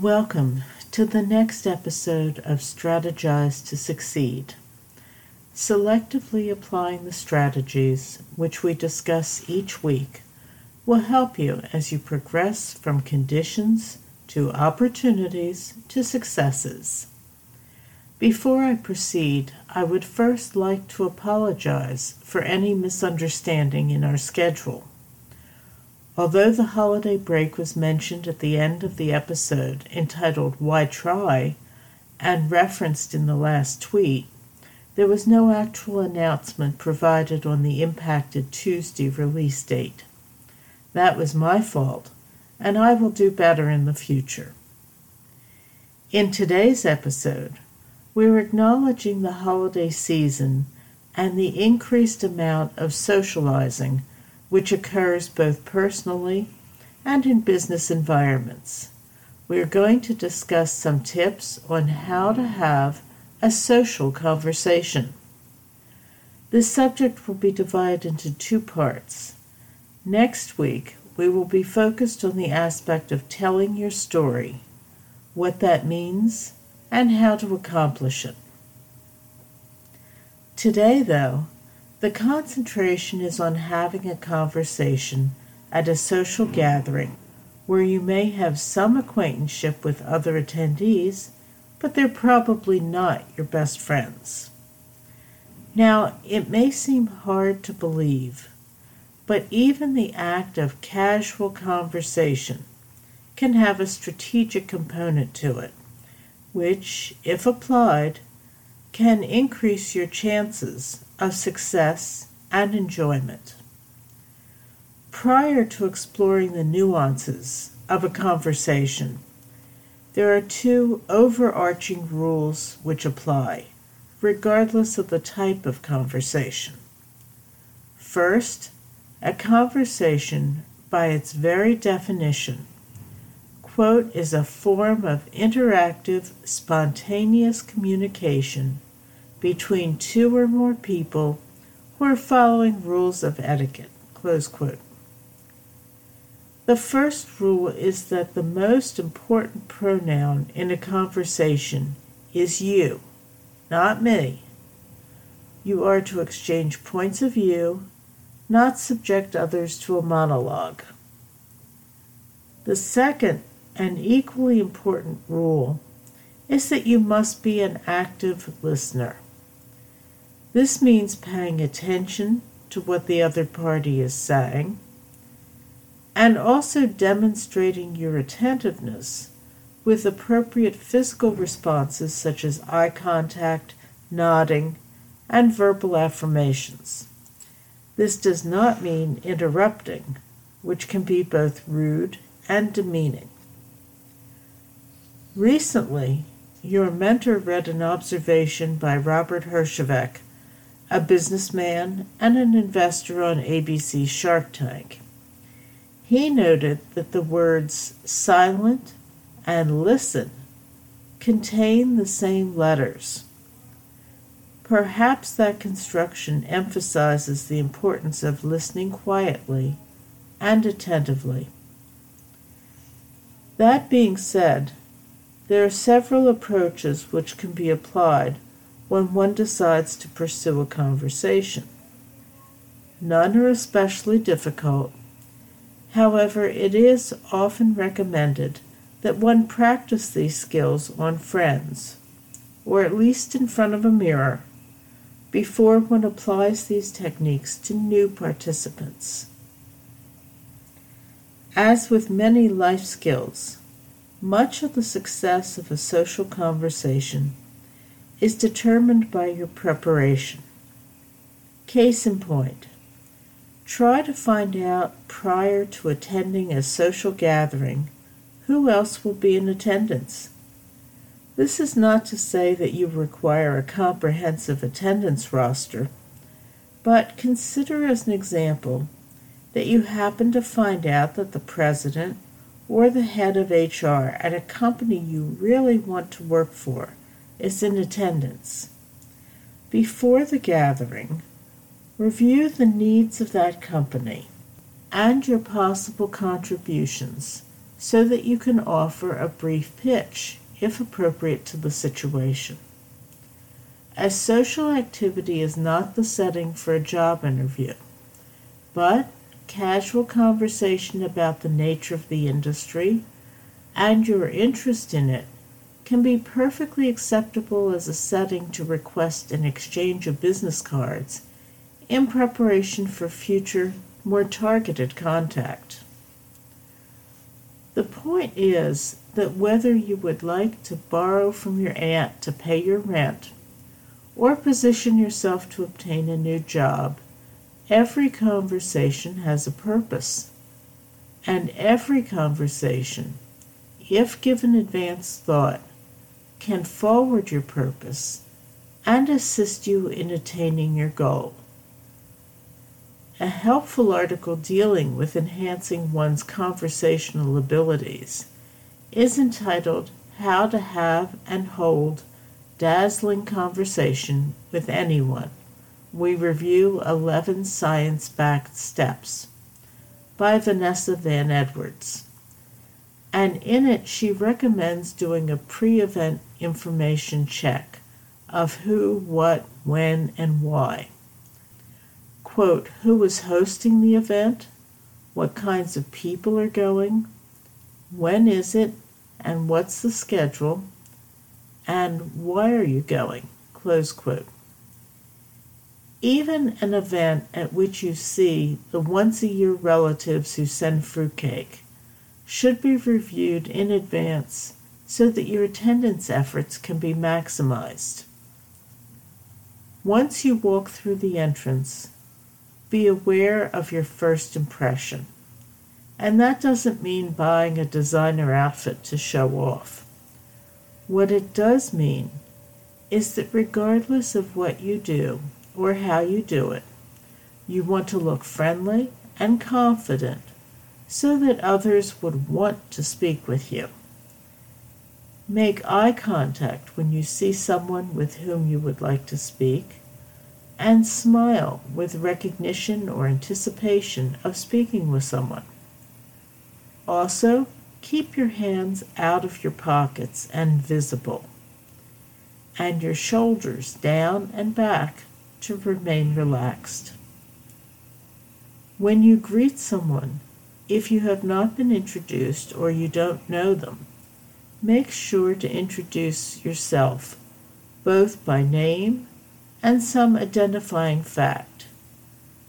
Welcome to the next episode of Strategize to Succeed. Selectively applying the strategies which we discuss each week will help you as you progress from conditions to opportunities to successes. Before I proceed, I would first like to apologize for any misunderstanding in our schedule. Although the holiday break was mentioned at the end of the episode entitled Why Try and referenced in the last tweet, there was no actual announcement provided on the impacted Tuesday release date. That was my fault, and I will do better in the future. In today's episode, we're acknowledging the holiday season and the increased amount of socializing which occurs both personally and in business environments. We are going to discuss some tips on how to have a social conversation. This subject will be divided into two parts. Next week, we will be focused on the aspect of telling your story, what that means, and how to accomplish it. Today, though, the concentration is on having a conversation at a social gathering where you may have some acquaintanceship with other attendees, but they're probably not your best friends. Now, it may seem hard to believe, but even the act of casual conversation can have a strategic component to it, which, if applied, can increase your chances of success and enjoyment. Prior to exploring the nuances of a conversation, there are two overarching rules which apply, regardless of the type of conversation. First, a conversation, by its very definition, quote, is a form of interactive, spontaneous communication between two or more people who are following rules of etiquette. The first rule is that the most important pronoun in a conversation is you, not me. You are to exchange points of view, not subject others to a monologue. The second and equally important rule is that you must be an active listener. This means paying attention to what the other party is saying and also demonstrating your attentiveness with appropriate physical responses such as eye contact, nodding, and verbal affirmations. This does not mean interrupting, which can be both rude and demeaning. Recently, your mentor read an observation by Robert Herjavec a businessman and an investor on ABC Shark Tank. He noted that the words silent and listen contain the same letters. Perhaps that construction emphasizes the importance of listening quietly and attentively. That being said, there are several approaches which can be applied when one decides to pursue a conversation. None are especially difficult. However, it is often recommended that one practice these skills on friends, or at least in front of a mirror, before one applies these techniques to new participants. As with many life skills, much of the success of a social conversation is determined by your preparation. Case in point, try to find out prior to attending a social gathering who else will be in attendance. This is not to say that you require a comprehensive attendance roster, but consider as an example that you happen to find out that the president or the head of HR at a company you really want to work for is in attendance. Before the gathering, review the needs of that company and your possible contributions so that you can offer a brief pitch, if appropriate to the situation. As social activity is not the setting for a job interview, but casual conversation about the nature of the industry and your interest in it can be perfectly acceptable as a setting to request an exchange of business cards in preparation for future, more targeted contact. The point is that whether you would like to borrow from your aunt to pay your rent or position yourself to obtain a new job, every conversation has a purpose. And every conversation, if given advance thought, can forward your purpose and assist you in attaining your goal. A helpful article dealing with enhancing one's conversational abilities is entitled How to Have and Hold Dazzling Conversation with Anyone. We review 11 science backed steps by Vanessa Van Edwards and in it she recommends doing a pre event information check of who, what, when, and why. Quote, who is hosting the event? What kinds of people are going? When is it? And what's the schedule? And why are you going? Close quote. Even an event at which you see the once a year relatives who send fruitcake should be reviewed in advance so that your attendance efforts can be maximized. Once you walk through the entrance, be aware of your first impression. And that doesn't mean buying a designer outfit to show off. What it does mean is that regardless of what you do or how you do it, you want to look friendly and confident so that others would want to speak with you. Make eye contact when you see someone with whom you would like to speak, and smile with recognition or anticipation of speaking with someone. Also, keep your hands out of your pockets and visible, and your shoulders down and back to remain relaxed. When you greet someone, if you have not been introduced or you don't know them, make sure to introduce yourself, both by name and some identifying fact.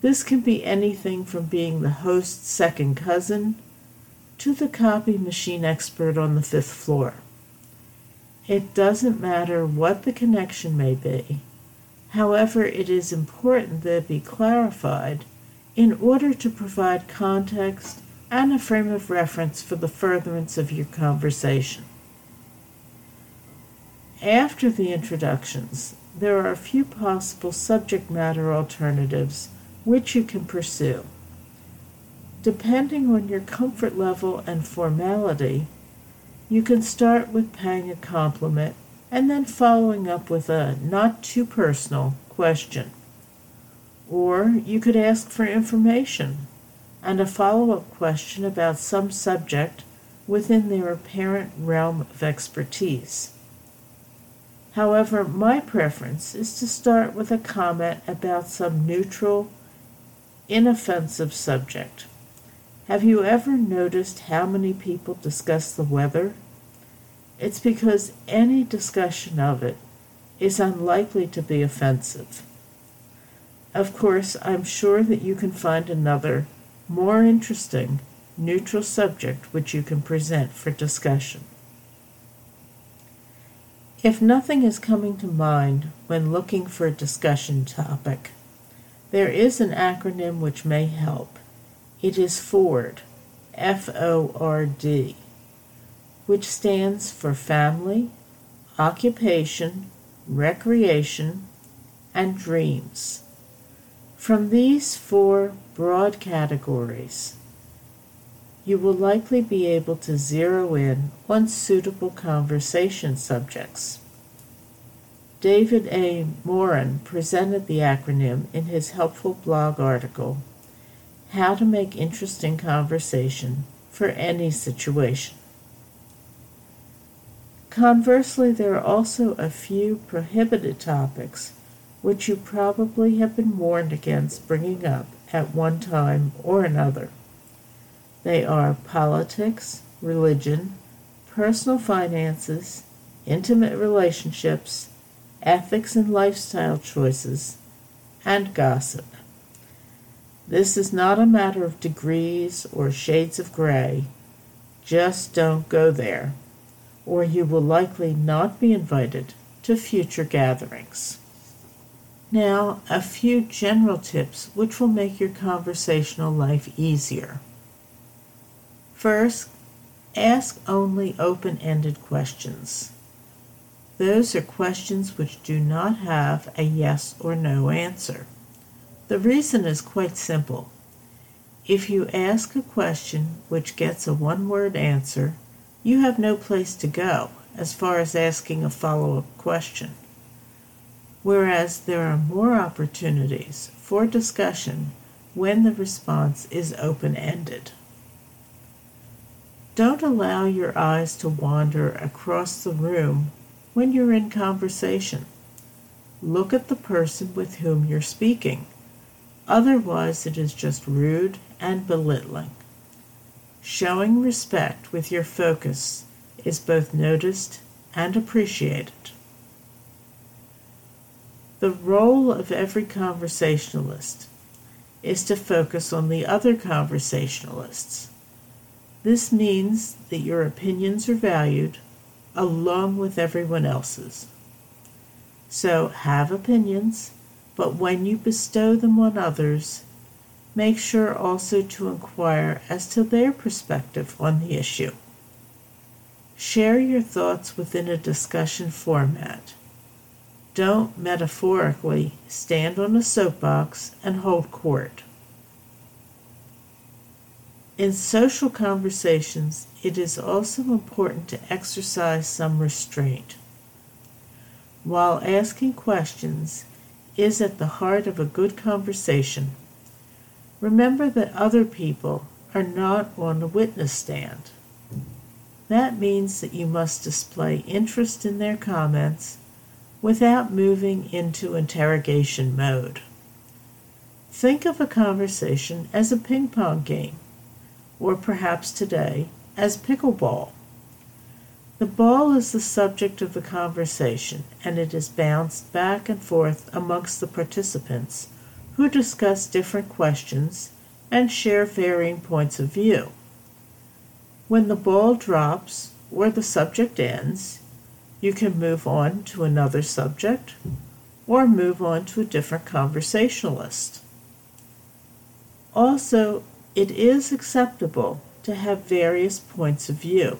This can be anything from being the host's second cousin to the copy machine expert on the fifth floor. It doesn't matter what the connection may be. However, it is important that it be clarified in order to provide context and a frame of reference for the furtherance of your conversation. After the introductions, there are a few possible subject matter alternatives which you can pursue. Depending on your comfort level and formality, you can start with paying a compliment and then following up with a not too personal question. Or you could ask for information and a follow up question about some subject within their apparent realm of expertise. However, my preference is to start with a comment about some neutral, inoffensive subject. Have you ever noticed how many people discuss the weather? It's because any discussion of it is unlikely to be offensive. Of course, I'm sure that you can find another, more interesting, neutral subject which you can present for discussion. If nothing is coming to mind when looking for a discussion topic, there is an acronym which may help. It is FORD, F O R D, which stands for Family, Occupation, Recreation, and Dreams. From these four broad categories, you will likely be able to zero in on suitable conversation subjects. David A. Morin presented the acronym in his helpful blog article, How to Make Interesting Conversation for any situation. Conversely, there are also a few prohibited topics which you probably have been warned against bringing up at one time or another. They are politics, religion, personal finances, intimate relationships, ethics and lifestyle choices, and gossip. This is not a matter of degrees or shades of gray. Just don't go there, or you will likely not be invited to future gatherings. Now, a few general tips which will make your conversational life easier. First, ask only open ended questions. Those are questions which do not have a yes or no answer. The reason is quite simple. If you ask a question which gets a one word answer, you have no place to go as far as asking a follow up question whereas there are more opportunities for discussion when the response is open ended. Don't allow your eyes to wander across the room when you're in conversation. Look at the person with whom you're speaking. Otherwise, it is just rude and belittling. Showing respect with your focus is both noticed and appreciated. The role of every conversationalist is to focus on the other conversationalists. This means that your opinions are valued along with everyone else's. So have opinions, but when you bestow them on others, make sure also to inquire as to their perspective on the issue. Share your thoughts within a discussion format don't metaphorically stand on a soapbox and hold court. In social conversations, it is also important to exercise some restraint. While asking questions is at the heart of a good conversation, remember that other people are not on the witness stand. That means that you must display interest in their comments without moving into interrogation mode. Think of a conversation as a ping pong game, or perhaps today as pickleball. The ball is the subject of the conversation, and it is bounced back and forth amongst the participants who discuss different questions and share varying points of view. When the ball drops or the subject ends, you can move on to another subject or move on to a different conversationalist. Also, it is acceptable to have various points of view,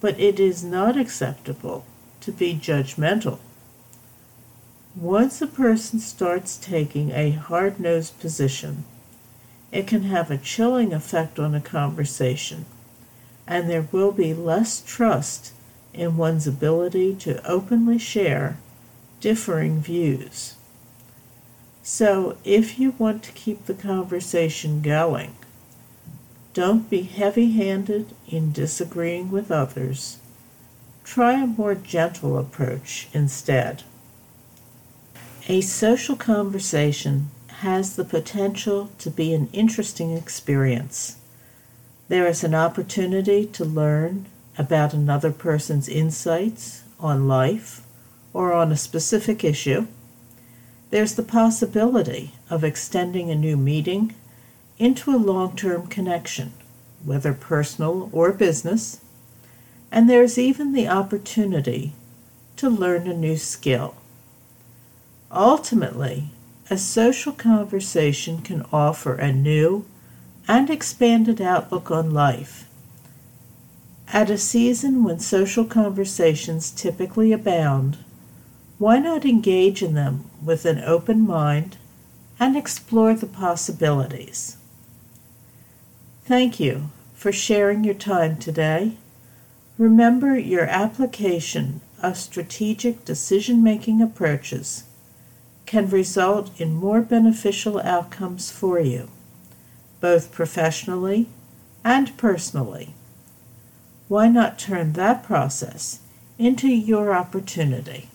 but it is not acceptable to be judgmental. Once a person starts taking a hard nosed position, it can have a chilling effect on a conversation, and there will be less trust in one's ability to openly share differing views. So, if you want to keep the conversation going, don't be heavy handed in disagreeing with others. Try a more gentle approach instead. A social conversation has the potential to be an interesting experience. There is an opportunity to learn about another person's insights on life or on a specific issue, there's the possibility of extending a new meeting into a long term connection, whether personal or business, and there's even the opportunity to learn a new skill. Ultimately, a social conversation can offer a new and expanded outlook on life at a season when social conversations typically abound, why not engage in them with an open mind and explore the possibilities? Thank you for sharing your time today. Remember your application of strategic decision making approaches can result in more beneficial outcomes for you, both professionally and personally. Why not turn that process into your opportunity?